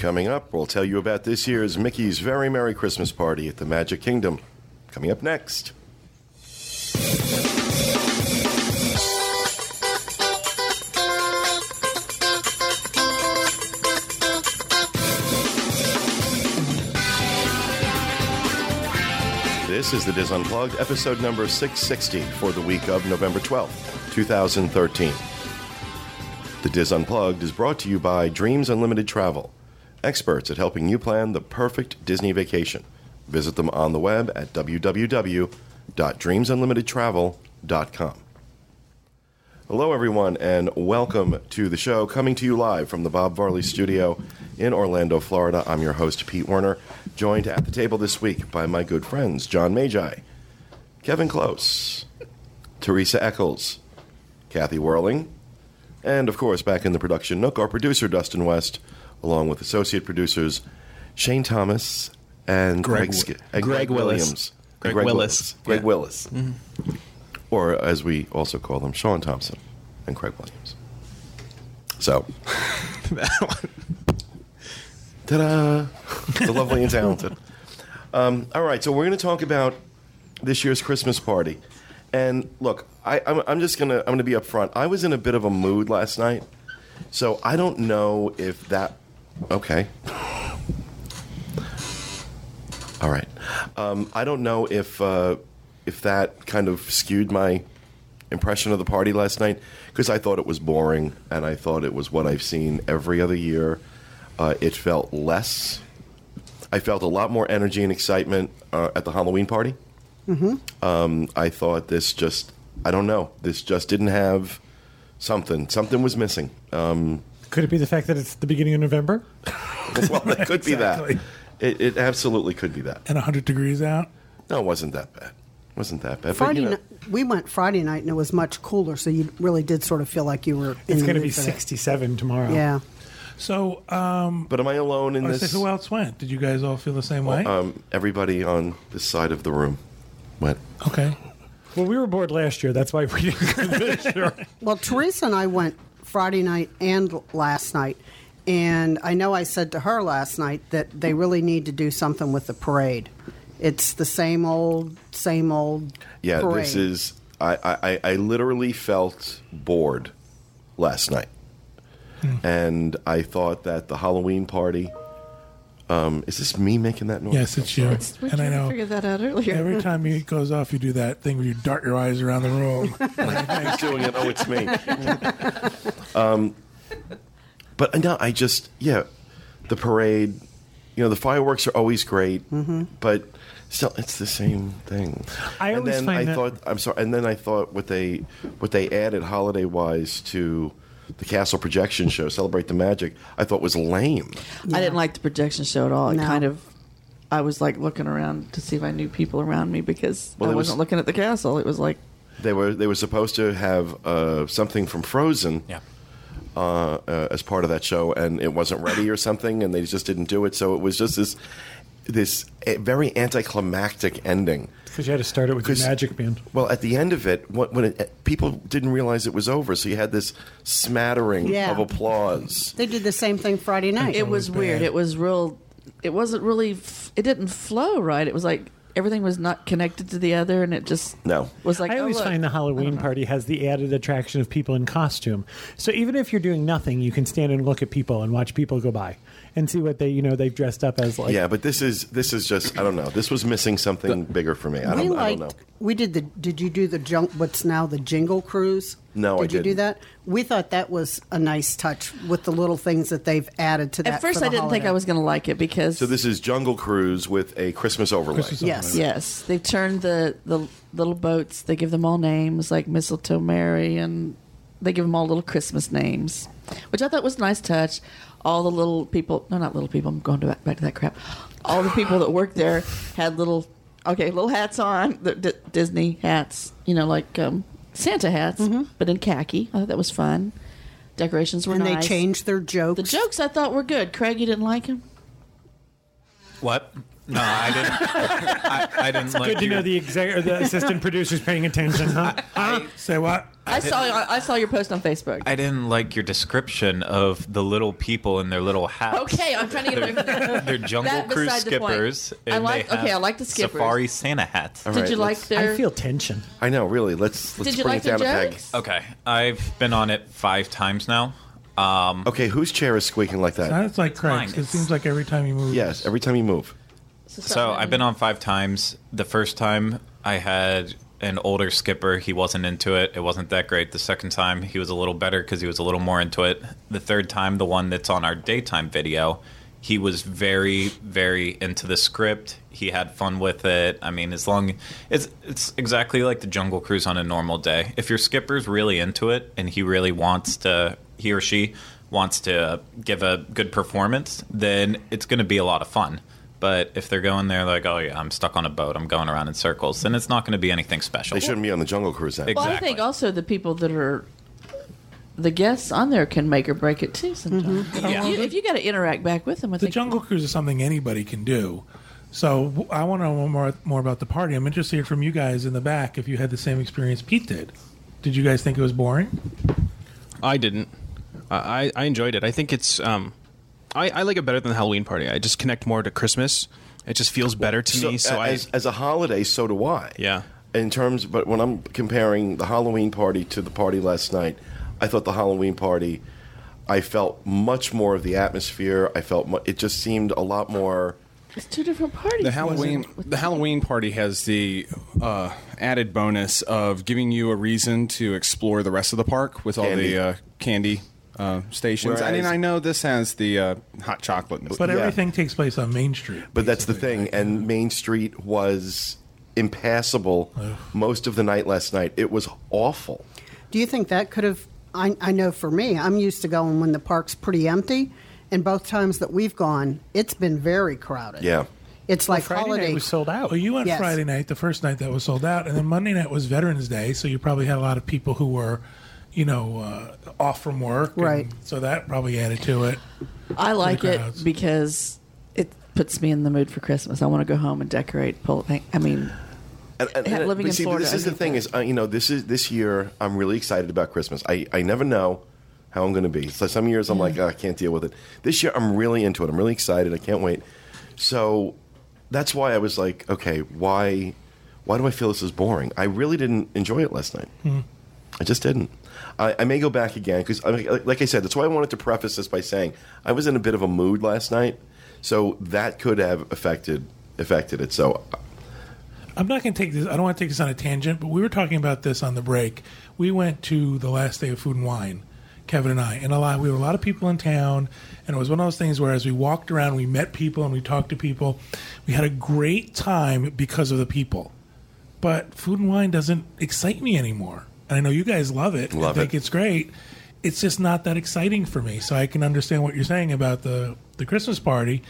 Coming up, we'll tell you about this year's Mickey's Very Merry Christmas Party at the Magic Kingdom. Coming up next. This is the DIS Unplugged, episode number 660 for the week of November 12th, 2013. The DIS Unplugged is brought to you by Dreams Unlimited Travel, experts at helping you plan the perfect Disney vacation. Visit them on the web at www.dreamsunlimitedtravel.com. Hello, everyone, and welcome to the show. Coming to you live from the Bob Varley Studio in Orlando, Florida. I'm your host, Pete Werner, joined at the table this week by my good friends, John Magi, Kevin Close, Teresa Eccles, Kathy Werling, and of course, back in the production nook, our producer, Dustin West, along with associate producers, Shane Thomas and Greg Greg, Sk- and Greg Willis. Williams. Greg And Willis. Greg Yeah. Mm-hmm. Willis. Or as we also call them, Sean Thompson and Craig Williams. So, that one. ta-da! the lovely and talented. Um, all right, so we're going to talk about this year's Christmas party. And look, I, I'm, I'm just gonna I'm gonna be upfront. I was in a bit of a mood last night, so I don't know if that. Okay. All right. Um, I don't know if uh, if that kind of skewed my impression of the party last night because I thought it was boring and I thought it was what I've seen every other year. Uh, it felt less. I felt a lot more energy and excitement uh, at the Halloween party. Um, I thought this just, I don't know, this just didn't have something. Something was missing. Um, Could it be the fact that it's the beginning of November well, it could be that. It, it absolutely could be that. and 100 degrees out. No, it wasn't that bad. It wasn't that bad. But, Friday you know, night, we went Friday night and it was much cooler, so you really did sort of feel like you were. It's going to be for that. 67 tomorrow. Yeah, So, um, but am I alone in I this? saying, who else went? Did you guys all feel the same way? Um, everybody on this side of the room went. okay. Well, we were bored last year. That's why we didn't go this year. Well, Teresa and I went Friday night and last night, and I know I said to her last night that they really need to do something with the parade. It's the same old, same old. Yeah, parade. this is. I, I, I literally felt bored last night, hmm. and I thought that the Halloween party. Um, is this me making that noise? Yes, it's you. We and I tried to know figure that out earlier. every time it goes off, you do that thing where you dart your eyes around the room. He's doing it. Oh, it's me. um, but no, I just yeah, the parade. You know, the fireworks are always great, but still, it's the same thing. I and always then find I that- thought I'm sorry, and then I thought what they what they added holiday wise to the castle projection show, celebrate the magic. I thought was lame. I didn't like the projection show at all. It No. kind of, I was like looking around to see if I knew people around me because Well, I it was- wasn't looking at the castle. It was like, They were they were supposed to have uh, something from Frozen. yeah. uh, uh, as part of that show, and it wasn't ready or something, and they just didn't do it. So it was just this this eh, very anticlimactic ending. Because you had to start it with your 'Cause- magic band. Well, at the end of it, what, when it, eh, people didn't realize it was over, so you had this smattering Yeah. of applause. They did the same thing Friday night. it was was weird. It was real, it wasn't really, f- it didn't flow right. It was like everything was not connected to the other, and it just No. was like, I oh, always look. find the Halloween party has the added attraction of people in costume. So even if you're doing nothing, you can stand and look at people and watch people go by and see what they, you know, they've dressed up as. Like, Yeah, but this is this is just I don't know. This was missing something bigger for me. I don't, I liked. don't know. We did the. Did you do the junk? What's now the Jingle Cruise? No, I did Did you do didn't. that? We thought that was a nice touch with the little things that they've added to that. At first, for I didn't think. I was going to like it because So this is Jungle Cruise with a Christmas overlay. Christmas Yes. Yes, they've turned the the little boats. They give them all names like Mistletoe Mary, and they give them all little Christmas names, which I thought was a nice touch. All the little people, no, not little people. I'm going to back, back to that crap. All the people that worked there had little, okay, little hats on, the D- Disney hats. You know, like um, Santa hats, but in khaki. I thought that was fun. Decorations were and nice. they changed their jokes. the jokes. I thought were good. Craig, you didn't like him. What? No, I didn't. I, I didn't like Good to your- know the exec or the assistant producer's paying attention, huh? Say what? I saw I saw your post on Facebook. I didn't like your description of the little people in their little hats. okay, I'm trying to get a They're Jungle That Cruise beside the point. skippers. I like- okay, I like the skippers. Safari Santa hats. All Did right, you like their? I feel tension. I know, really. Let's let's did you bring like it down their a peg. jokes? Okay, I've been on it five times now. Um, Okay, whose chair is squeaking like that? That's like Craig's. 'cause Mine. It seems like every time you move. Yes, every time you move. So I've been on five times. The first time I had an older skipper. He wasn't into it. It wasn't that great. The second time he was a little better because he was a little more into it. The third time, the one that's on our daytime video, he was very, very into the script. He had fun with it. I mean, as long it's it's exactly like the Jungle Cruise on a normal day. If your skipper's really into it and he really wants to, he or she wants to give a good performance, then it's going to be a lot of fun. But if they're going there like, oh yeah, I'm stuck on a boat, I'm going around in circles, then it's not going to be anything special. They shouldn't be on the Jungle Cruise then. Well, I think also the people that are the guests on there can make or break it too. Sometimes, Yeah. You- if you got to interact back with them, I The think Jungle Cruise is something anybody can do. So I want to know more more about the party. I'm interested from you guys in the back if you had the same experience Pete did. Did you guys think it was boring? I didn't. I, I I enjoyed it. I think it's. Um, I, I like it better than the Halloween party. I just connect more to Christmas. It just feels better to me. So as, I. as a holiday, so do I. Yeah. In terms, but when I'm comparing the Halloween party to the party last night, I thought the Halloween party, I felt much more of the atmosphere. I felt mu- it just seemed a lot more. it's two different parties. The Halloween the Halloween party has the uh, added bonus of giving you a reason to explore the rest of the park with all Candy. the uh, candy uh, stations. I mean, I know this has the uh, hot chocolate. And But Yeah. everything takes place on Main Street. But that's the thing, and Main Street was impassable most of the night last night. It was awful. Do you think that could have? I, I know for me, I'm used to going when the park's pretty empty, and both times that we've gone, it's been very crowded. Yeah. it's like Friday holiday. night was sold out. Well, you went Yes. Friday night, the first night that was sold out, and then Monday night was Veterans Day, so you probably had a lot of people who were, you know, uh, off from work, and Right. So that probably added to it. I like it because it puts me in the mood for Christmas. I want to go home and decorate. Pull. I mean, And, and, and- living but in see, Florida, this is the thing that. is, uh, you know, this is this year. I'm really excited about Christmas. I, I never know how I'm going to be. So some years I'm like, oh, I can't deal with it. This year I'm really into it. I'm really excited. I can't wait. So that's why I was like, okay, why why do I feel this is boring? I really didn't enjoy it last night. I just didn't. I, I may go back again because, like I said, that's why I wanted to preface this by saying I was in a bit of a mood last night, so that could have affected affected it. So I'm not going to take this. I don't want to take this on a tangent, but we were talking about this on the break. We went to the last day of Food and Wine, Kevin and I, and a lot. We were a lot of people in town, and it was one of those things where, as we walked around, we met people and we talked to people. We had a great time because of the people. But Food and Wine doesn't excite me anymore, and I know you guys love it. Love and think it. it's great. It's just not that exciting for me. So I can understand what you're saying about the the Christmas party.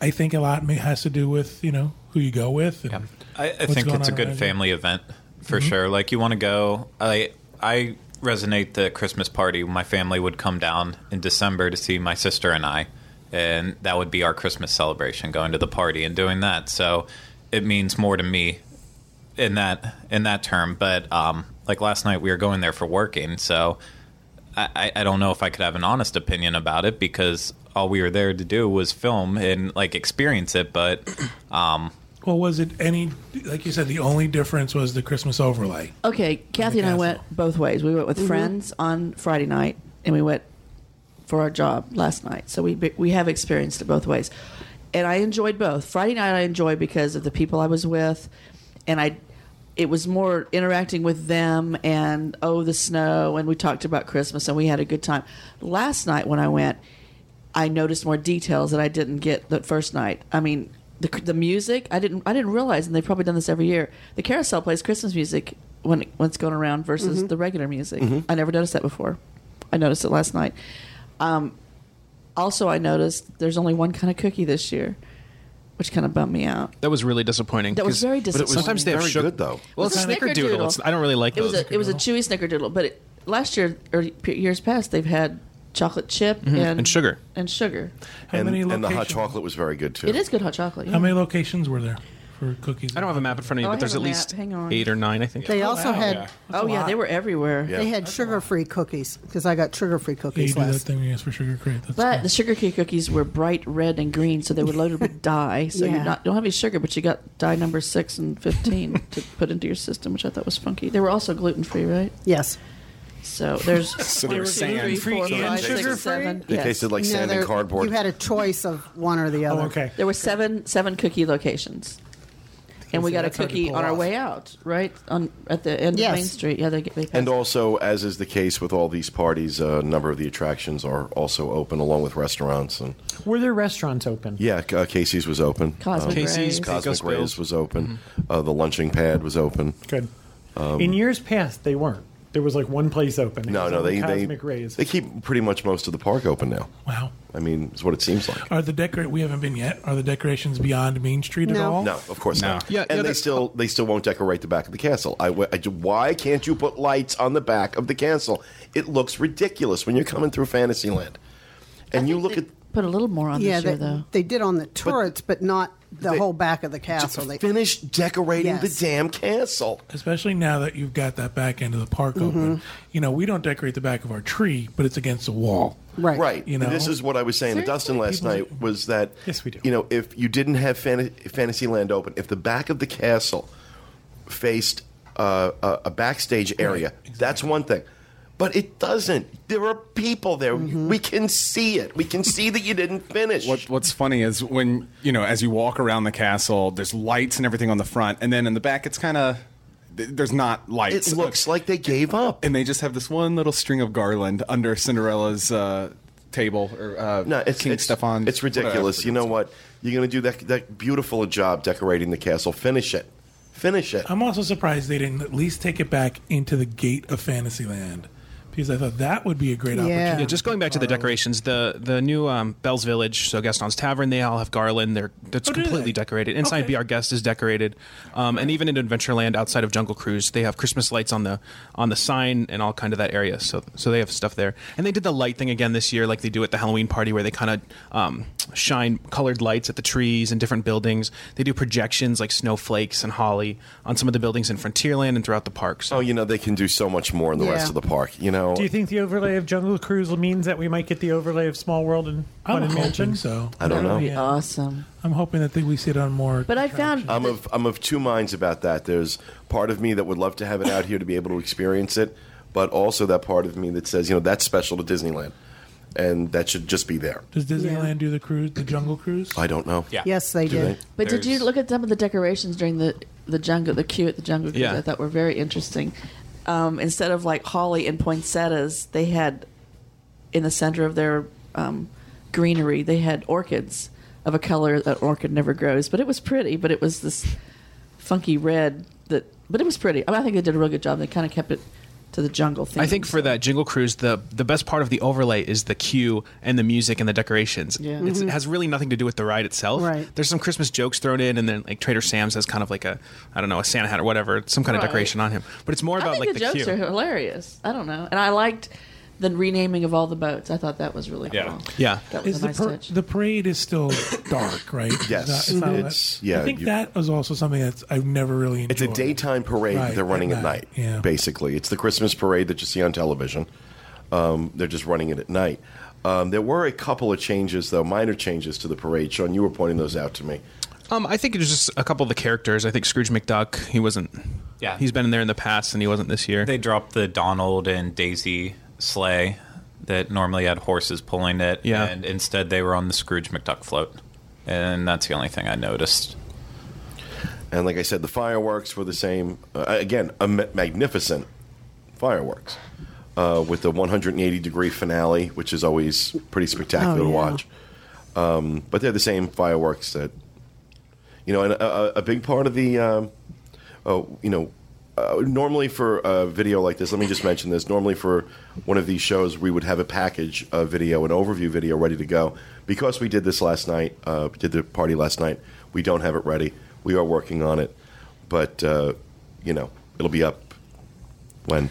I think a lot may, has to do with you know who you go with. And I, I think it's a good around you. family event for sure. Like you want to go. I I resonate the Christmas party. My family would come down in December to see my sister and I, and that would be our Christmas celebration, going to the party and doing that. So it means more to me in that in that term. But um, like last night, we were going there for working, so. I, I- I don't know if I could have an honest opinion about it because all we were there to do was film and like experience it. But um, Well, was it any like you said? The only difference was the Christmas overlay. okay. Kathy and I went both ways. We went with friends on Friday night, and we went for our job last night. So we we have experienced it both ways, and I enjoyed both. Friday night I enjoyed because of the people I was with, and I. It was more interacting with them and oh the snow and we talked about Christmas and we had a good time. Last night when I went, I noticed more details that I didn't get the first night. I mean, the the music I didn't I didn't realize, and they've probably done this every year. The carousel plays Christmas music when it- when it's going around versus the regular music. I never noticed that before. I noticed it last night. Um, also, I noticed there's only one kind of cookie this year, which kind of bummed me out. That was really disappointing. That was 'cause very But it was disappointing. Sometimes they have very sugar- good though. Well, it's a It was a snickerdoodle. snickerdoodle. It's, I don't really like It was those. a it was a chewy snickerdoodle, but it, last year or p- years past they've had chocolate chip and, Mm-hmm. And sugar. and sugar. How and, many and the hot locations- chocolate was very good too. It is good hot chocolate. Yeah. How many locations were there? For cookies. I don't have a map in front of me, Oh, I but there's have at a map. least Hang on. eight or nine, I think. They oh, also wow. had Yeah. oh yeah, they were everywhere. Yeah. they had sugar free cookies because I got sugar free Yeah, you cookies do that last. thing when you ask for sugar crate. That's But cool. the sugar cake cookies were bright red and green, so they were loaded with dye. So Yeah. you not don't have any sugar, but you got dye number six and fifteen to put into your system, which I thought was funky. They were also gluten free, right? Yes. So there's So they were one, two, sand. three, four, and five, six, sugar-free? seven. They Yes. tasted like No, sand and cardboard. You had a choice of one or the oh, other. Oh, okay. There were seven seven cookie locations. And we got a that's hard to cookie on our off. way out, right on at the end Yes. of Main Street. Yeah, they, they passed. And also, as is the case with all these parties, a number of the attractions are also open, along with restaurants. And Were there restaurants open? yeah, uh, Casey's was open. Cosmic Um, Rays. Casey's, Cosmic Rays was open. Uh, the lunching pad was open. Good. In years past, they weren't. There was like one place open. It No, no, on they they Rays. they keep pretty much most of the park open now. wow. I mean, it's what it seems like. Are the decor? We haven't been yet. Are the decorations beyond Main Street at all? No, of course No. not. Yeah, and yeah, they still they still won't decorate the back of the castle. I, I- why can't you put lights on the back of the castle? It looks ridiculous when you're coming through Fantasyland, and you look They at put a little more on Yeah, this year they, though. they did on the turrets, but, not the they- whole back of the castle. They, finish decorating Yes. the damn castle. Especially now that you've got that back end of the park Mm-hmm. open. You know, we don't decorate the back of our tree, but it's against the wall. right. Right. You know? this is what I was saying to Dustin last People- night was that Yes, we do. You know, if you didn't have Fan- Fantasyland open, if the back of the castle faced uh, a, a backstage area, that's one thing. But it doesn't. There are people there. We can see it. We can see that you didn't finish. What, what's funny is when you know as you walk around the castle, there's lights and everything on the front, and then in the back, it's kind of there's not lights. it looks like they gave up. and they just have this one little string of garland under Cinderella's uh, table or uh, No, it's King it's, Stefan. It's ridiculous. You know what? You're going to do that that beautiful a job decorating the castle. Finish it. Finish it. I'm also surprised they didn't at least take it back into the gate of Fantasyland because I thought that would be a great Yeah. opportunity. Yeah, just going back to the decorations, the the new um, Belle's Village, so Gaston's Tavern, they all have garland. They're that's Oh, completely they? decorated. Inside, Okay. Be Our Guest is decorated, um, and even in Adventureland, outside of Jungle Cruise, they have Christmas lights on the on the sign and all kind of that area. So so they have stuff there, and they did the light thing again this year, like they do at the Halloween party, where they kind of um, shine colored lights at the trees and different buildings. They do projections like snowflakes and holly on some of the buildings in Frontierland and throughout the park. So Oh, you know they can do so much more in the Yeah. rest of the park. You know, Do you think the overlay of Jungle Cruise means that we might get the overlay of Small World and I'm Haunted hoping Mansion? so. I don't That would know. be awesome. I'm hoping that they, we see it on more. But I found I'm of I'm of two minds about that. There's part of me that would love to have it out here to be able to experience it, but also that part of me that says, you know, that's special to Disneyland, and that should just be there. Does Disneyland do the cruise, the Jungle Cruise? I don't know. Yeah. Yes, they Do did. they? But did you There's- look at some of the decorations during the the jungle, the queue at the jungle? Cruise? Yeah. I thought were very interesting. Um, instead of like holly and poinsettias, they had in the center of their um, greenery, they had orchids of a color that orchid never grows. But it was pretty. But it was this funky red that. But it was pretty. I, mean, I think they did a real good job. They kind of kept it to the jungle theme. I think for that Jingle Cruise, the the best part of the overlay is the queue and the music and the decorations. Yeah. It's, it mm-hmm. has really nothing to do with the ride itself. Right. There's some Christmas jokes thrown in, and then like Trader Sam's has kind of like a I don't know a Santa hat or whatever, some kind of decoration on him. But it's more about like the, the, jokes queue. are hilarious. I don't know, and I liked the renaming of all the boats. I thought that was really Yeah. cool. Yeah. that was Is a the, nice par- touch. the parade is still dark, right? Yes. It's not- it's not It's- yeah, I think you- that was also something that I've never really enjoyed. It's a daytime parade Right, they're running at at night, night. yeah. Basically, it's the Christmas parade that you see on television. Um, they're just running it at night. Um, there were a couple of changes, though, minor changes to the parade. Sean, you were pointing those out to me. Um, I think it was just a couple of the characters. I think Scrooge McDuck, he wasn't. Yeah. He's been in there in the past, and he wasn't this year. They dropped the Donald and Daisy sleigh that normally had horses pulling it, Yeah. and instead they were on the Scrooge McDuck float, and that's the only thing I noticed. And like I said, the fireworks were the same. Uh, again, a ma- magnificent fireworks uh, with the 180 degree finale, which is always pretty spectacular Oh, to watch. Um, but they're the same fireworks that, you know, and a, a- a big part of the, um, oh, you know, uh, normally for a video like this, let me just mention this. Normally for one of these shows, we would have a package video, an overview video ready to go. Because we did this last night, uh, did the party last night, we don't have it ready. We are working on it, but uh, you know, it'll be up when.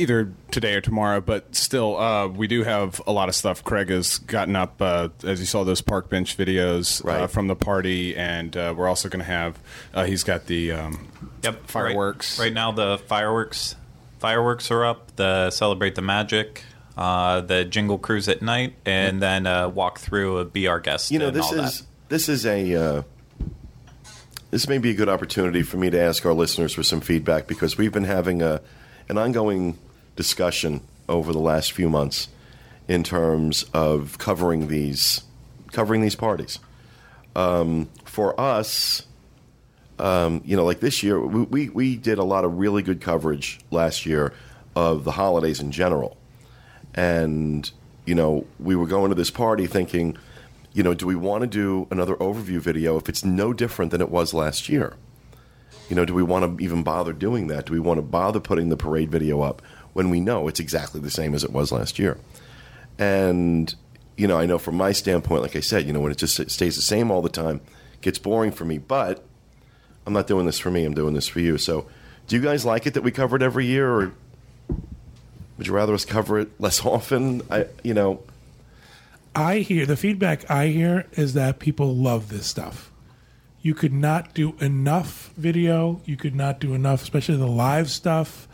Either today or tomorrow, but still, uh, we do have a lot of stuff. Craig has gotten up, uh, as you saw, those park bench videos uh, from the party, and uh, we're also going to have. Uh, he's got the um, Yep, fireworks. Right, right now, the fireworks fireworks are up. The celebrate the magic, uh, the jingle cruise at night, and then uh, walk through a be our guest. You know, and this all is that. this is a uh, this may be a good opportunity for me to ask our listeners for some feedback because we've been having a an ongoing discussion over the last few months in terms of covering these covering these parties. Um, for us, um, you know, like this year, we, we we did a lot of really good coverage last year of the holidays in general. And you know we were going to this party thinking you know do we want to do another overview video if it's no different than it was last year? You know do we want to even bother doing that? Do we want to bother putting the parade video up when we know it's exactly the same as it was last year and you know i know from my standpoint like i said you know when it just stays the same all the time gets boring for me but i'm not doing this for me i'm doing this for you so do you guys like it that we cover it every year or would you rather us cover it less often? I, you know, I hear the feedback I hear is that people love this stuff. You could not do enough video. You could not do enough, especially the live stuff.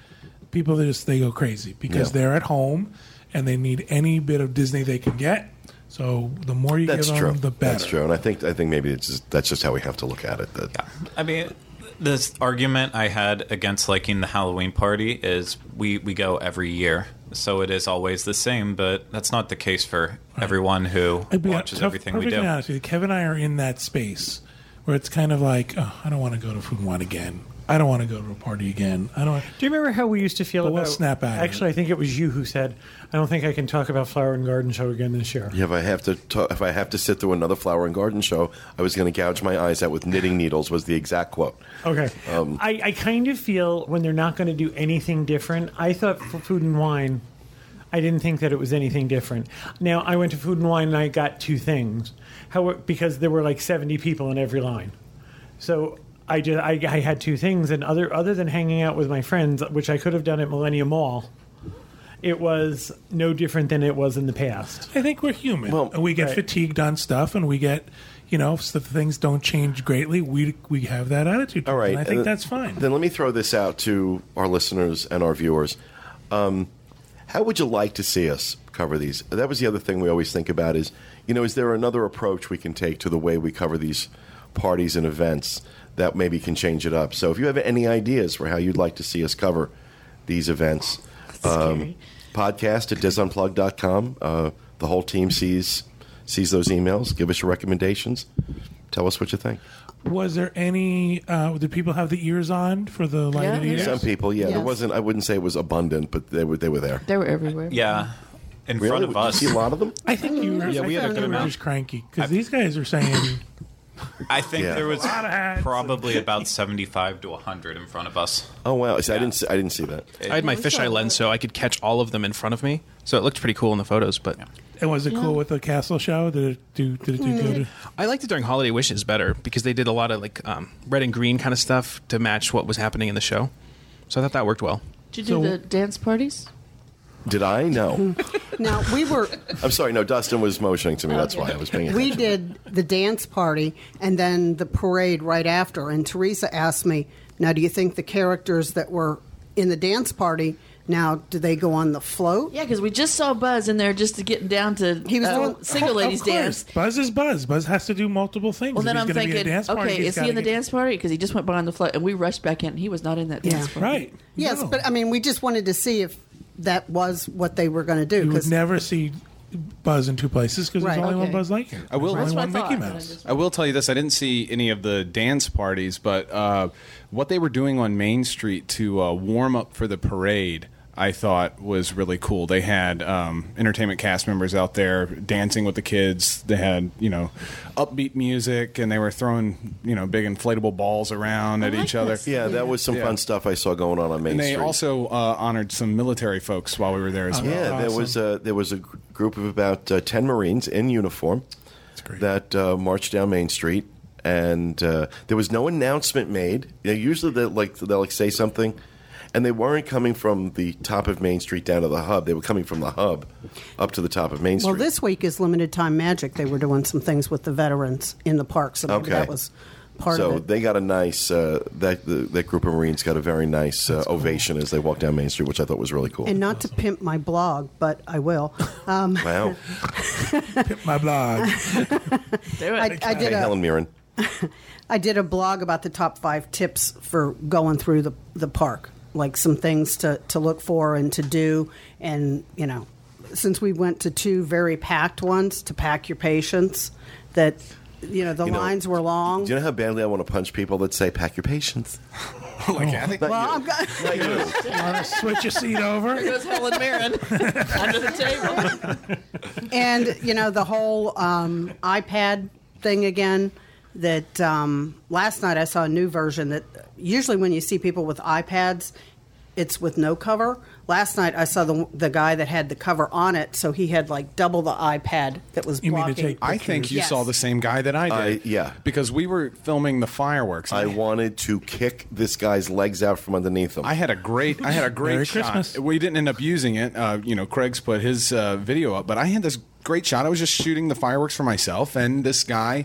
People they just they go crazy because Yeah. they're at home and they need any bit of Disney they can get. So the more you that's give true. them, the better. That's true, and I think I think maybe it's just, that's just how we have to look at it. That I mean, this argument I had against liking the Halloween party is we, we go every year, so it is always the same. But that's not the case for everyone who I'd be watches tough- everything we perfectly do. honest with you. Kevin and I are in that space where it's kind of like, oh, I don't want to go to Food One again. I don't want to go to a party again. I don't. Do you remember how we used to feel But we'll about? snap out Actually, it. I think it was you who said, "I don't think I can talk about Flower and Garden Show again this year." Yeah, if I have to ta- if I have to sit through another flower and garden show, I was going to gouge my eyes out with knitting needles. Was the exact quote. Okay. Um, I, I kind of feel when they're not going to do anything different. I thought for Food and Wine, I didn't think that it was anything different. Now I went to Food and Wine and I got two things, how because there were like seventy people in every line, so. I, just, I, I had two things, and other other than hanging out with my friends, which I could have done at Millennium Mall, it was no different than it was in the past. I think we're human, Well, and we get right. fatigued on stuff, and we get, you know, so that things don't change greatly. We we have that attitude. All right, and I think and that's fine. Then let me throw this out to our listeners and our viewers. Um, how would you like to see us cover these? That was the other thing we always think about is, you know, is there another approach we can take to the way we cover these parties and events that maybe can change it up? So if you have any ideas for how you'd like to see us cover these events, um, podcast at disunplug.com. Uh, the whole team sees sees those emails. Give us your recommendations. Tell us what you think. Was there any? Uh, did people have the ears on for the lighted Yeah, ears? Some people, yeah, there wasn't. I wouldn't say it was abundant, but they were they were there. They were everywhere. Yeah, in Really? front of Did you us. see a lot of them? I think you were. Yeah, we had a thought good you were amount. just cranky because these guys are saying I think Yeah. there was lot of hats. probably about seventy-five to hundred in front of us. Oh wow! See, I didn't. See, I didn't see that. I had my fisheye lens, so I could catch all of them in front of me. So it looked pretty cool in the photos. But And was it cool with the castle show? Did it do? Did it do good? I liked it during Holiday Wishes better because they did a lot of like um, red and green kind of stuff to match what was happening in the show. So I thought that worked well. Did you do So- the dance parties? Did I? No. Now we were I'm sorry. No, Dustin was motioning to me. That's why I was paying we did the dance party and then the parade right after. And Teresa asked me, "Now, do you think the characters that were in the dance party now do they go on the float?" Yeah, because we just saw Buzz in there just to get down to He was uh, doing- single of ladies course. dance. Buzz is Buzz. Buzz has to do multiple things. Well, then if I'm he's gonna be thinking, at a dance party, okay, he's is he gotta in the get- dance party? Because he just went by on the float, and we rushed back in. He was not in that Yeah. dance party. Right. Yes, No. but I mean, we just wanted to see if that was what they were going to do. you would 'cause- never see Buzz in two places because Right. there's only one Buzz Lightyear. I will- There's That's only what I Mickey thought. Mouse. I will tell you this: I didn't see any of the dance parties, but uh, what they were doing on Main Street to uh, warm up for the parade, I thought was really cool. They had um, entertainment cast members out there dancing with the kids. They had you know upbeat music, and they were throwing you know big inflatable balls around at like each other. this. Yeah, that was some Yeah. fun stuff I saw going on on Main And they Street. also uh, honored some military folks while we were there as well. yeah, there Awesome. was a there was a group of about uh, ten Marines in uniform great. that uh, marched down Main Street, and uh, there was no announcement made. You know, usually they like they'll like say something, and they weren't coming from the top of Main Street down to the hub. They were coming from the hub up to the top of Main Street. Well, this week is limited time magic. They were doing some things with the veterans in the park, so maybe Okay. that was part so of it. So they got a nice uh, that the, that group of Marines got a very nice uh, ovation as they walked down Main Street, which I thought was really cool. and not to pimp my blog, but I will. Um, wow, pimp My blog. Do it. I, I hey did a Helen Mirren, I did a blog about the top five tips for going through the the park, like some things to to look for and to do, and you know, since we went to two very packed ones, to pack your patience, that you know the You know, lines were long. do you know how badly I want to punch people that say "pack your patience"? like, I think well, you. I'm go- Not you. Want to switch your seat over? There goes Helen Mirren under the table. and you know the whole um, iPad thing again. That um, last night I saw a new version that usually when you see people with iPads, it's with no cover. Last night I saw the the guy that had the cover on it, so he had like double the iPad that was You mean to blocking. take- I think you Yes. saw the same guy that I did. I- yeah. because we were filming the fireworks. I wanted to kick this guy's legs out from underneath him. I had a great, I had a great Merry shot. Christmas. We didn't end up using it. Uh, you know, Craig's put his uh, video up, but I had this great shot. I was just shooting the fireworks for myself, and this guy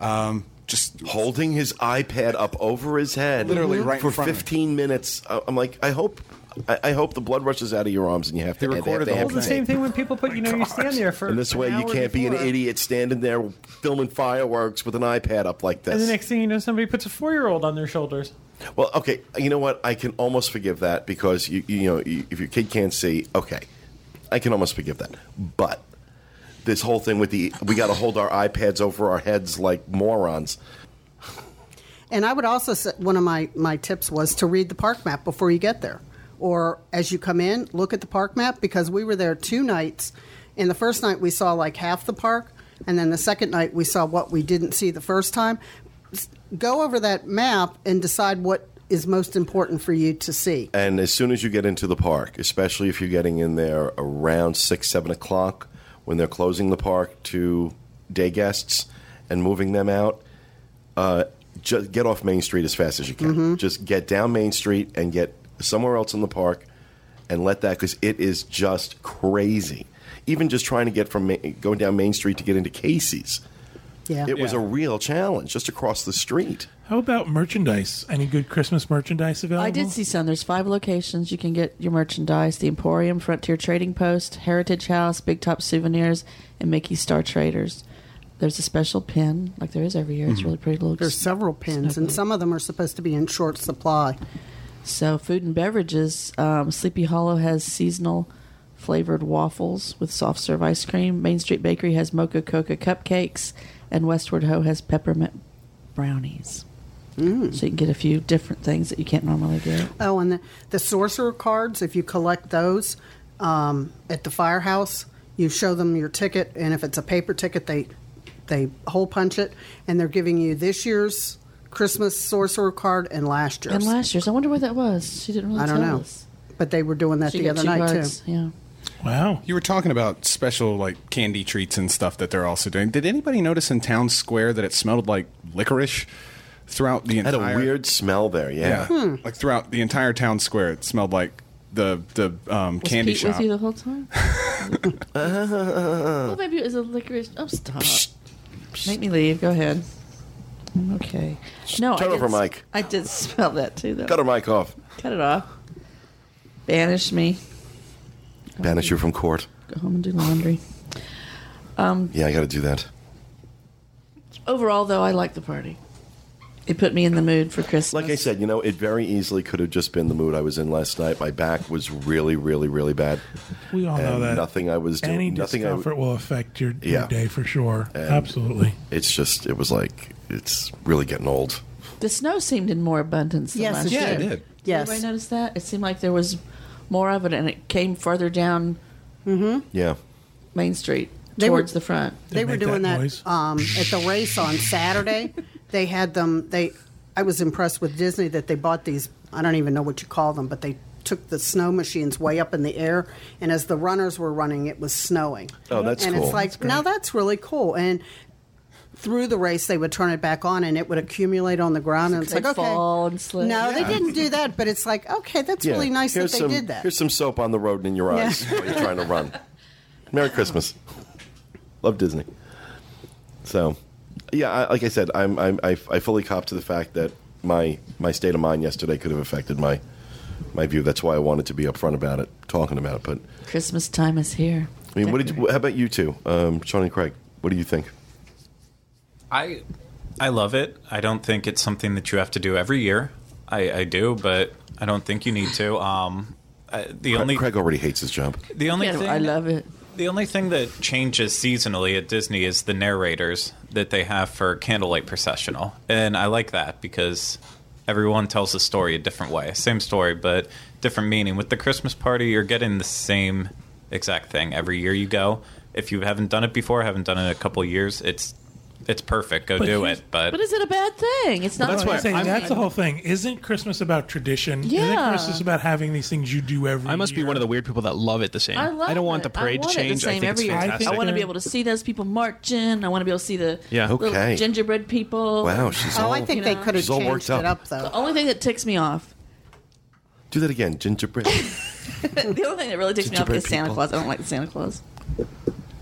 um, just holding his iPad up over his head, Literally right in for front of 15 minutes. Uh, I'm like, I hope, I, I hope the blood rushes out of your arms and you have to. They they have the whole Well, the same thing when people put, you know, you stand there for. And this an way, you can't be an idiot standing there filming fireworks with an iPad up like this. And the next thing you know, somebody puts a four-year-old on their shoulders. well, okay, you know what? I can almost forgive that because you, you know, you, if your kid can't see, okay, I can almost forgive that. But this whole thing with the we got to hold our iPads over our heads like morons. And I would also say one of my, my tips was to read the park map before you get there. Or as you come in, look at the park map because we were there two nights. And the first night we saw like half the park. And then the second night we saw what we didn't see the first time. Go over that map and decide what is most important for you to see. And as soon as you get into the park, especially if you're getting in there around six, seven o'clock, when they're closing the park to day guests and moving them out, uh, just get off Main Street as fast as you can. Just get down Main Street and get somewhere else in the park, and let that because it is just crazy. Even just trying to get from going down Main Street to get into Casey's, Yeah. it was a real challenge just across the street. How about merchandise? Any good Christmas merchandise available? I did see some. There's five locations you can get your merchandise: the Emporium, Frontier Trading Post, Heritage House, Big Top Souvenirs, and Mickey Star Traders. There's a special pin, like there is every year. It's really pretty. Little There's several pins, and some of them are supposed to be in short supply. So, food and beverages. Um, Sleepy Hollow has seasonal flavored waffles with soft serve ice cream. Main Street Bakery has mocha coca cupcakes, and Westward Ho has peppermint brownies. Mm. So you can get a few different things that you can't normally get. Oh, and the, the sorcerer cards, if you collect those um, at the firehouse, you show them your ticket, and if it's a paper ticket, they they hole punch it, and they're giving you this year's Christmas sorcerer card and last year's. And last year's, I wonder what that was. She didn't really I don't tell know, us. but they were doing that She the other night cards, too. Yeah. Wow. You were talking about special like candy treats and stuff that they're also doing. Did anybody notice in town square that it smelled like licorice throughout the entire. Had entire? a weird smell there. yeah, yeah. like throughout the entire town square, it smelled like the the um, Was candy Pete shop. with you the whole time? well, maybe it was a licorice. Oh, stop. Make me leave. Go ahead. Okay. No, Turn I over, did, Mike. I did smell that too, though. Cut her mic off. Cut it off. Banish me. Banish you from court. Go home and do laundry. Yeah, I got to do that. Overall, though, I like the party. It put me in the mood for Christmas. Like I said, you know, it very easily could have just been the mood I was in last night. My back was really, really, really bad. We all know that. nothing I was doing, Any nothing I- discomfort will affect your, your Yeah. day for sure. Absolutely. It's just, it was like, it's really getting old. the snow seemed in more abundance than Yes, last it year. yeah, it did. did. Yes, Everybody notice that? It seemed like there was more of it, and it came further down mm-hmm. Yeah. Main Street They were- towards the front. they They were doing that that, um, at the race on Saturday. they had them. They, I was impressed with Disney that they bought these. I don't even know what you call them, but they took the snow machines way up in the air, and as the runners were running, it was snowing. Oh, that's and cool. it's like now that's really cool. And through the race they would turn it back on and it would accumulate on the ground and it's They'd like okay fall and slip. no they didn't do that but it's like okay that's really nice that here's they some, did that Here's some soap on the road and in your Yeah. eyes while you're trying to run. Merry Christmas. Love Disney. So, yeah, I, like I said, I'm, I'm I, I fully cop to the fact that my my state of mind yesterday could have affected my my view. That's why I wanted to be upfront about it, talking about it. But Christmas time is here. I mean, what did you, how about you two, um, Sean and Craig? What do you think? I I love it. I don't think it's something that you have to do every year. I, I do, but I don't think you need to. Um, I, the only Craig already hates his job. the only Yeah, thing I love it. The only thing that changes seasonally at Disney is the narrators that they have for Candlelight Processional. And I like that because everyone tells the story a different way. Same story, but different meaning. With the Christmas party, you're getting the same exact thing every year you go. If you haven't done it before, haven't done it in a couple years, it's it's perfect. Go But do here's- it. But, But is it a bad thing? It's not. That's a why bad saying thing. that's the whole thing. Isn't Christmas about tradition? Isn't Yeah. Christmas about having these things you do every I must be year? one of the weird people that love it the same. I love don't want it. the parade I want to change. It the same I think every it's year. fantastic. I want to be able to see those people marching. I want to be able to see the Yeah. little Okay. gingerbread people. Wow, she's oh all. i think You they could have She's all changed worked it up. up though The only thing that ticks me off, do that again, gingerbread. the only thing that really ticks me off Gingerbread is Santa people. Claus. I don't like Santa Claus.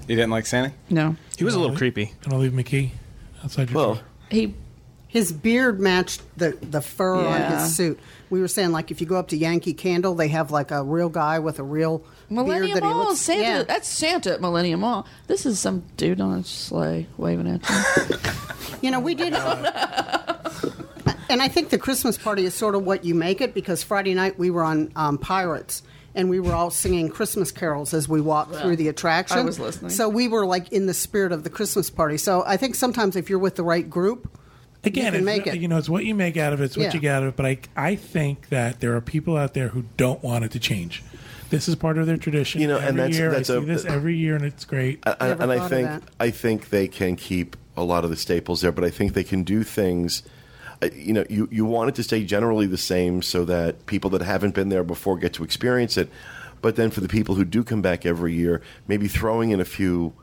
You didn't like Santa? No, He was a little creepy. Gonna leave McKee outside your well, door. he. his beard matched the, the fur on Yeah. his suit. We were saying, like, if you go up to Yankee Candle, they have like a real guy with a real beard Millennium that he Mall, looks. Santa. yeah. That's Santa at Millennium Mall. This is some dude on a sleigh waving at you. You know, we did. and I think the Christmas party is sort of what you make it because Friday night we were on um, Pirates and we were all singing Christmas carols as we walked through the attraction. I was listening. So we were like in the spirit of the Christmas party. So I think sometimes if you're with the right group, Again, you can make it. you know, it's what you make out of it. It's what Yeah. you get out of it. But I, I think that there are people out there who don't want it to change. This is part of their tradition. You know, every and that's- year that's I a- see this every year, and it's great. and, Never and I think. I think they can keep a lot of the staples there, but I think they can do things. Uh, You know, you, you want it to stay generally the same so that people that haven't been there before get to experience it. But then for the people who do come back every year, maybe throwing in a few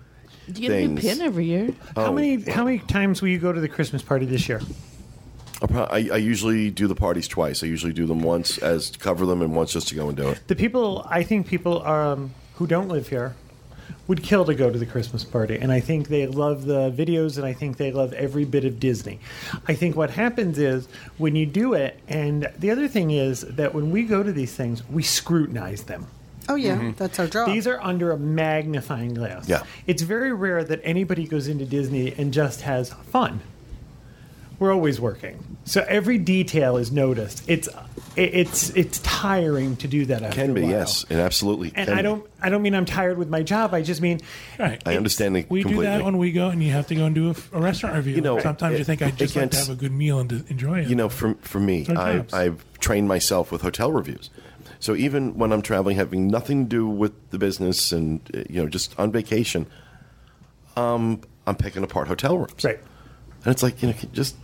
Do you get a new pin every year? How many how many times will you go to the Christmas party this year? I'll I, I usually do the parties twice. I usually do them once as to cover them and once just to go and do it. The people I think people um, who don't live here would kill to go to the Christmas party, and I think they love the videos, and I think they love every bit of Disney. I think what happens is when you do it, and the other thing is that when we go to these things, we scrutinize them. oh yeah, mm-hmm. that's our job. These are under a magnifying glass. Yeah. It's very rare that anybody goes into Disney and just has fun. We're always working, so every detail is noticed. It's it- it's it's tiring to do that. After Can a be, while. yes, and absolutely. And can I don't I don't mean I'm tired with my job. I just mean right. I understand it We completely. do that when we go, and you have to go and do a, a restaurant review. You know, sometimes it- you think I it just like to have a good meal and to enjoy it. You know, for for me, I, I've trained myself with hotel reviews. So even when I'm traveling, having nothing to do with the business, and you know, just on vacation, um, I'm picking apart hotel rooms. right. And it's like you know, just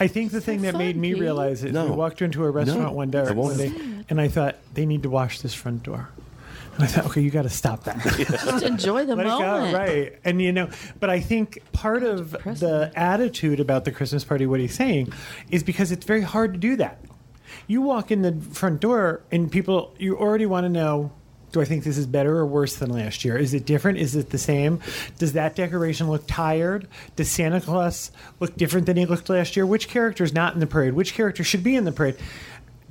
I think the thing that fun, made me Pete. realize it. No. We walked into a restaurant No, one day, one day, and I thought they need to wash this front door. And I thought, okay, you got to stop that. Just enjoy the Let moment. it go, right? And you know, but I think part of the attitude about the Christmas party, what he's saying, is because it's very hard to do that. You walk in the front door, and people, you already want to know. Do I think this is better or worse than last year? Is it different? Is it the same? Does that decoration look tired? Does Santa Claus look different than he looked last year? Which character is not in the parade? Which character should be in the parade?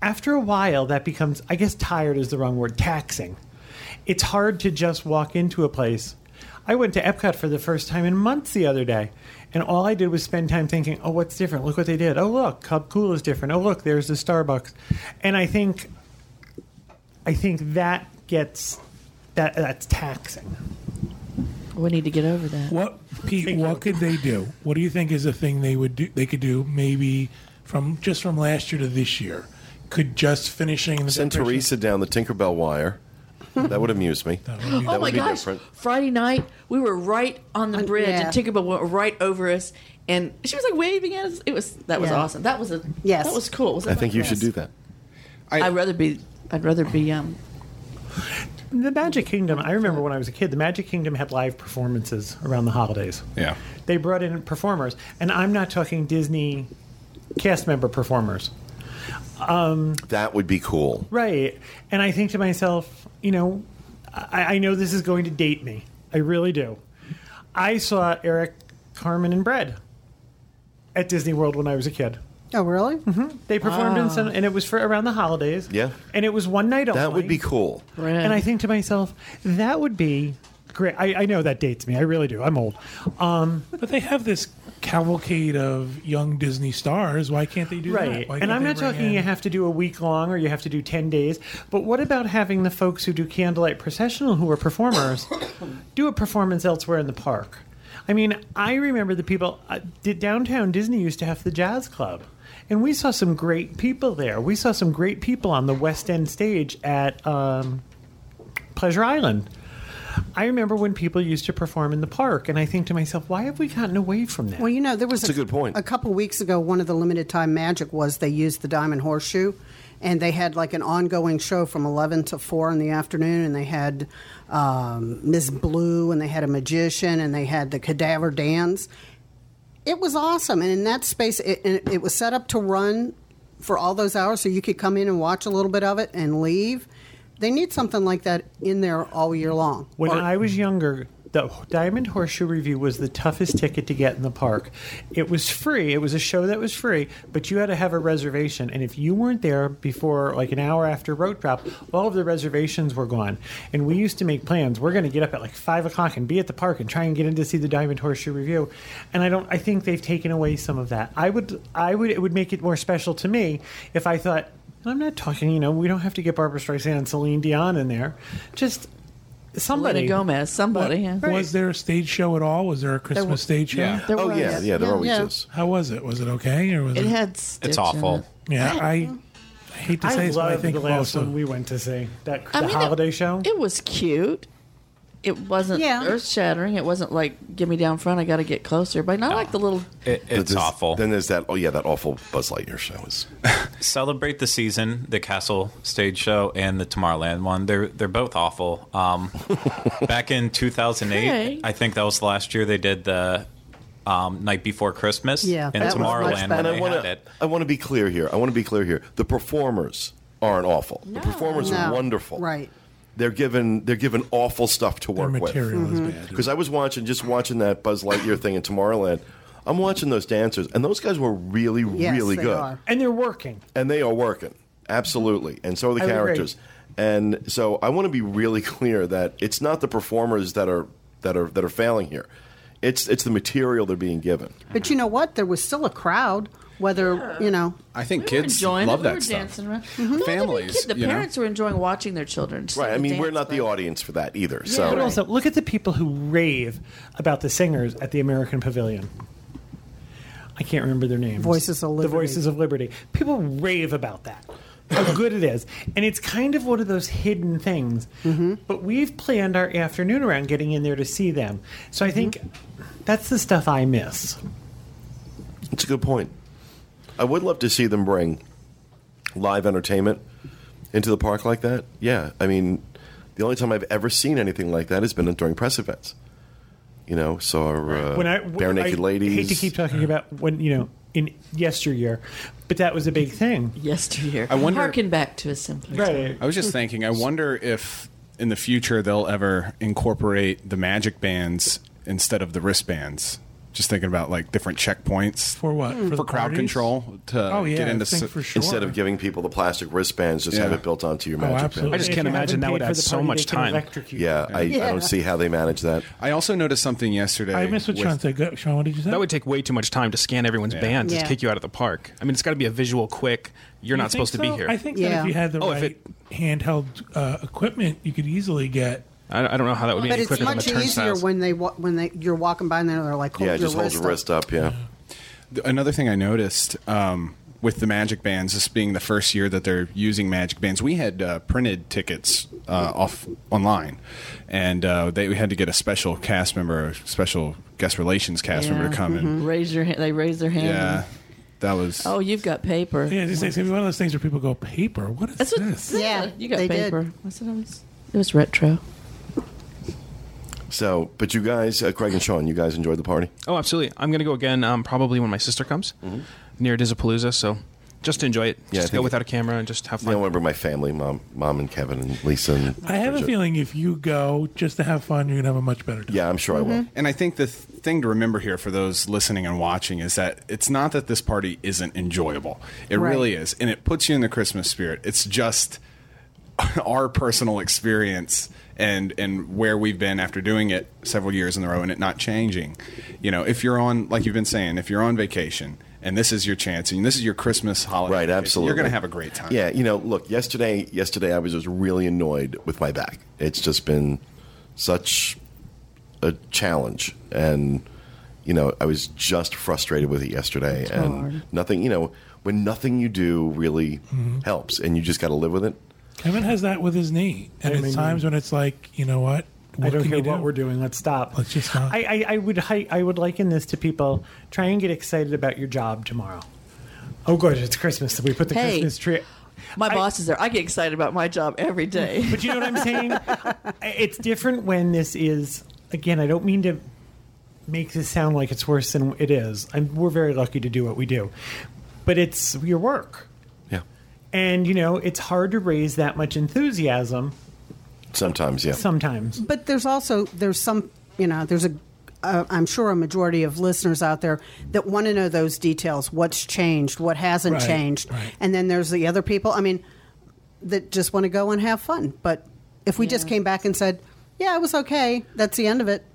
After a while, that becomes, I guess, tired is the wrong word, taxing it's hard to just walk into a place. I went to Epcot for the first time in months the other day, and all I did was spend time thinking, "Oh, what's different? Look what they did. Oh, look, Club Cool is different. Oh, look, there's the Starbucks." And I think, I think that gets that that's taxing. We need to get over that. What Pete? What could they do? What do you think is a thing they would do? They could do maybe from just from last year to this year. Could just finishing the send decoration- Teresa down the Tinkerbell wire. that would amuse me. That would be- Oh would my be gosh! different. Friday night, we were right on the Uh, bridge, yeah. and Tinkerbell went right over us, and she was like waving at us. It was that was Yeah. awesome. That was a Yes. That was cool. Was I think you should do that. I'd rather be. I'd rather be um the Magic Kingdom. I remember when I was a kid, the Magic Kingdom had live performances around the holidays. Yeah. They brought in performers, and I'm not talking Disney cast member performers. Um, that would be cool. Right. And I think to myself, you know, I, I know this is going to date me. I really do. I saw Eric Carmen and Bread at Disney World when I was a kid. Oh, really? They performed in some, and it was for around the holidays. Yeah. And it was one night only. That would be cool. Bread. And I think to myself, that would be great. I, I know that dates me. I really do. I'm old. Um, But they have this cavalcade of young Disney stars. Why can't they do that? right. Why And can't I'm they not bring talking in- you have to do a week long or you have to do 10 days. But what about having the folks who do candlelight processional who are performers do a performance elsewhere in the park? I mean, I remember the people uh, did downtown Disney used to have the jazz club. And we saw some great people there. We saw some great people on the West End stage at um, Pleasure Island. I remember when people used to perform in the park, and I think to myself, why have we gotten away from that? Well, you know, there was That's a good point. A couple weeks ago, one of the limited time magic was they used the Diamond Horseshoe, and they had like an ongoing show from eleven to four in the afternoon, and they had um, Miss Blue, and they had a magician, and they had the Cadaver Dans. It was awesome, and in that space, it, it, it was set up to run for all those hours, so you could come in and watch a little bit of it and leave. They need something like that in there all year long. When Or- I was younger, the Diamond Horseshoe Revue was the toughest ticket to get in the park. It was free. It was a show that was free, but you had to have a reservation. And if you weren't there before like an hour after rope drop, all of the reservations were gone. And we used to make plans. We're going to get up at like five o'clock and be at the park and try and get in to see the Diamond Horseshoe Revue. And I don't. I think they've taken away some of that. I would. I would. It would make it more special to me if I thought. I'm not talking. You know, we don't have to get Barbra Streisand and Celine Dion in there. Just somebody. Selena Gomez, somebody. yeah. Was there a stage show at all? Was there a Christmas stage show? Yeah. There Oh was. yeah, yeah. There always yeah. is. How was it? Was it okay or was it? It had. Stitch It's in awful. it. yeah, I, I hate to say I this, but I loved think the last most one we went to see that I the mean, holiday it, show. It was cute. It wasn't Yeah. earth shattering. It wasn't like get me down front. I got to get closer. But not like the little. It, But it's there's- awful. Then there's that. Oh yeah, that awful Buzz Lightyear show is. Celebrate the season, the Castle stage show, and the Tomorrowland one. They're they're both awful. Um, back in 2008, Hey. I think that was the last year they did the um, night before Christmas. Yeah, in that was much Tomorrowland better. when And I they want had to. it. I want to be clear here. I want to be clear here. The performers aren't awful. The performers are No. wonderful. Right. They're given. They're given awful stuff to their work with. material is Mm-hmm. bad. Because I was watching, just watching that Buzz Lightyear thing in Tomorrowland. I'm watching those dancers, and those guys were really, Yes, really they good. are. and they're working. and they are working absolutely and so are the I would agree. characters and so i want to be really clear that it's not the performers that are that are that are failing here it's it's the material they're being given But you know what? There was still a crowd. Whether you know, I think We kids enjoying love it. that we were stuff. dancing around. Mm-hmm. No, the Families, kid- the you know? parents were enjoying watching their children. see right i the mean we're dance, not the audience for that either Yeah, so But also, look at the people who rave about the singers at the American Pavilion. I can't remember their names. Voices of Liberty. The Voices of Liberty. People rave about that. How good it is. And it's kind of one of those hidden things. Mm-hmm. But we've planned our afternoon around getting in there to see them. So I think that's the stuff I miss. it's a good point i would love to see them bring live entertainment into the park like that yeah i mean the only time i've ever seen anything like that has been during press events you know so uh, when I Barenaked I ladies hate to keep talking about when you know in yesteryear, but that was a big thing. Yesteryear. I wonder- Harken back to a simpler Right. I was just thinking, I wonder if in the future they'll ever incorporate the magic bands instead of the wristbands. Just thinking about like different checkpoints For what? for, the crowd parties? control to Oh yeah, get into s- sure. instead of giving people the plastic wristbands just have it built onto your Oh, magic absolutely. band I just can't imagine that would paid add the so much time. electrocute you. yeah, I, I don't see how they manage that I also noticed something yesterday. I missed what with- Sean said. Sean, what did you say? That would take way too much time to scan everyone's band to Yeah. kick you out of the park. I mean, it's got to be a visual, quick. You're You not think supposed to be here. I think that if you had the Oh, if right handheld uh, equipment, you could easily get. I, I don't know how that would be but any it's quicker than the much easier turnstiles. when they wa- when they you're walking by and they're like, hold yeah your just hold wrist your wrist up yeah Another thing I noticed um, with the Magic Bands, this being the first year that they're using Magic Bands, we had uh, printed tickets uh, off online, and uh, they we had to get a special cast member, a special guest relations cast member to come in. Raise your hand. They raise their hand. Yeah, that was. Oh, you've got paper. Yeah, it's, it's gonna be one of those things where people go, paper. What is That's what. this? Yeah, you got they did. paper. What's it always? It was retro. So, but you guys, uh, Craig and Sean, you guys enjoyed the party? Oh, absolutely. I'm going to go again um, probably when my sister comes near Dizzapalooza. So just to enjoy it. Yeah, I Just think- go without a camera and just have Yeah, fun. I want to bring my family, mom, mom and Kevin and Lisa. And I have a feeling if you go just to have fun, you're gonna have a much better time. Yeah, I'm sure I will. And I think the th- thing to remember here for those listening and watching is that it's not that this party isn't enjoyable. It Right. really is. And it puts you in the Christmas spirit. It's just our personal experience and and where we've been after doing it several years in a row and it not changing. You know, if you're on like you've been saying, if you're on vacation and this is your chance and this is your Christmas holiday, Right, vacation, absolutely. you're going to have a great time. Yeah, you know, look, yesterday, yesterday I was just really annoyed with my back. It's just been such a challenge, and you know, I was just frustrated with it yesterday, and hard. nothing. You know, when nothing you do really mm-hmm. helps, and you just got to live with it. Kevin has that with his knee, and I it's mean- times when it's like, you know what? I What don't care you what we're doing. Let's stop. Let's just not. I, I, I would hi- I would liken this to people try and get excited about your job tomorrow. Oh, good, it's Christmas. We put the Hey. Christmas tree. My I- boss is there. I get excited about my job every day. But you know what I'm saying? it's different when this is. Again, I don't mean to make this sound like it's worse than it is. I'm, we're very lucky to do what we do, but it's your work, Yeah, and you know it's hard to raise that much enthusiasm sometimes, yeah. sometimes. But there's also there's some you know there's a uh, I'm sure a majority of listeners out there that want to know those details. What's changed? What hasn't Right, changed? right. And then there's the other people. I mean, that just want to go and have fun. But if we just came back and said, "Yeah, it was okay," that's the end of it.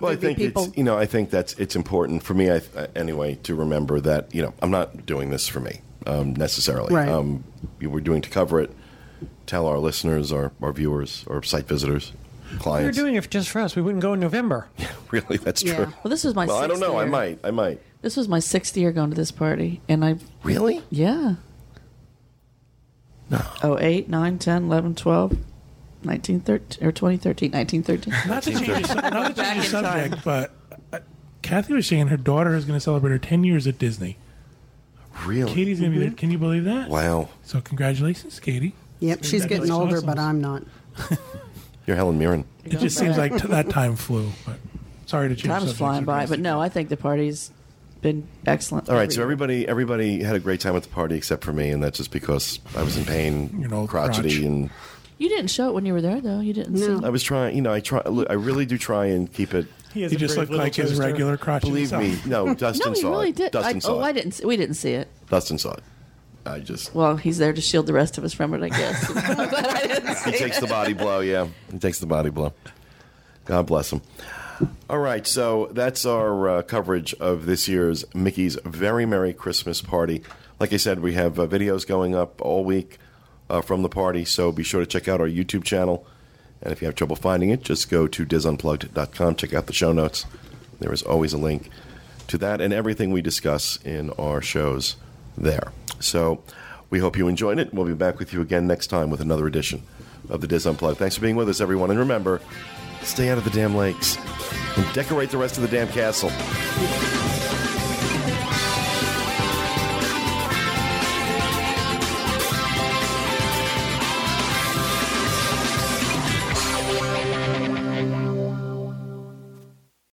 Well, I There'd be think people. it's you know I think that's it's important for me I, uh, anyway to remember that you know I'm not doing this for me um, necessarily. Right. Um, we're doing to cover it. Tell our listeners, our, our viewers, our site visitors, clients. We were clients. doing it just for us. We wouldn't go in November. Yeah, really, that's Yeah. true. well, this was my. Well, I don't sixth know. I year. might. I might. This was my sixth year going to this party, and I Really? yeah. No. Oh, 08, 9, 10, 11, 12, 19, 13, or 2013, 1913. not to change, the, not to change the in time. subject, but uh, Kathy was saying her daughter is going to celebrate her 10 years at Disney. Really? Katie's going to be Mm-hmm. there. Can you believe that? Wow. So congratulations, Katie. Yep, she's getting Congratulations. older, Awesome. but I'm not. You're Helen Mirren. It just seems like t- that time flew. But sorry to change. Time is subjects flying by, but no, I think the party's been excellent. All right. So everybody, everybody had a great time at the party except for me, and that's just because I was in pain, You know, crotchety, crotch. and You didn't show it when you were there, though. You didn't No. see. I was trying. You know, I try. I really do try and keep it. He, has He a just brave looked like little his toaster. regular crotch. Believe me, no. Dustin No, he saw really it. did. Dustin I, saw oh, it. I didn't. See, we didn't see it. Dustin saw it. I just Well, he's there to shield the rest of us from it, I guess. I'm glad I didn't see he takes the body blow. Yeah, he takes the body blow. God bless him. All right, so that's our uh, coverage of this year's Mickey's Very Merry Christmas Party. Like I said, we have uh, videos going up all week uh, from the party, so be sure to check out our YouTube channel. And if you have trouble finding it, just go to disunplugged.com, check out the show notes. There is always a link to that and everything we discuss in our shows there. So we hope you enjoyed it. We'll be back with you again next time with another edition of the DIS Unplugged. Thanks for being with us, everyone. And remember, stay out of the damn lakes and decorate the rest of the damn castle.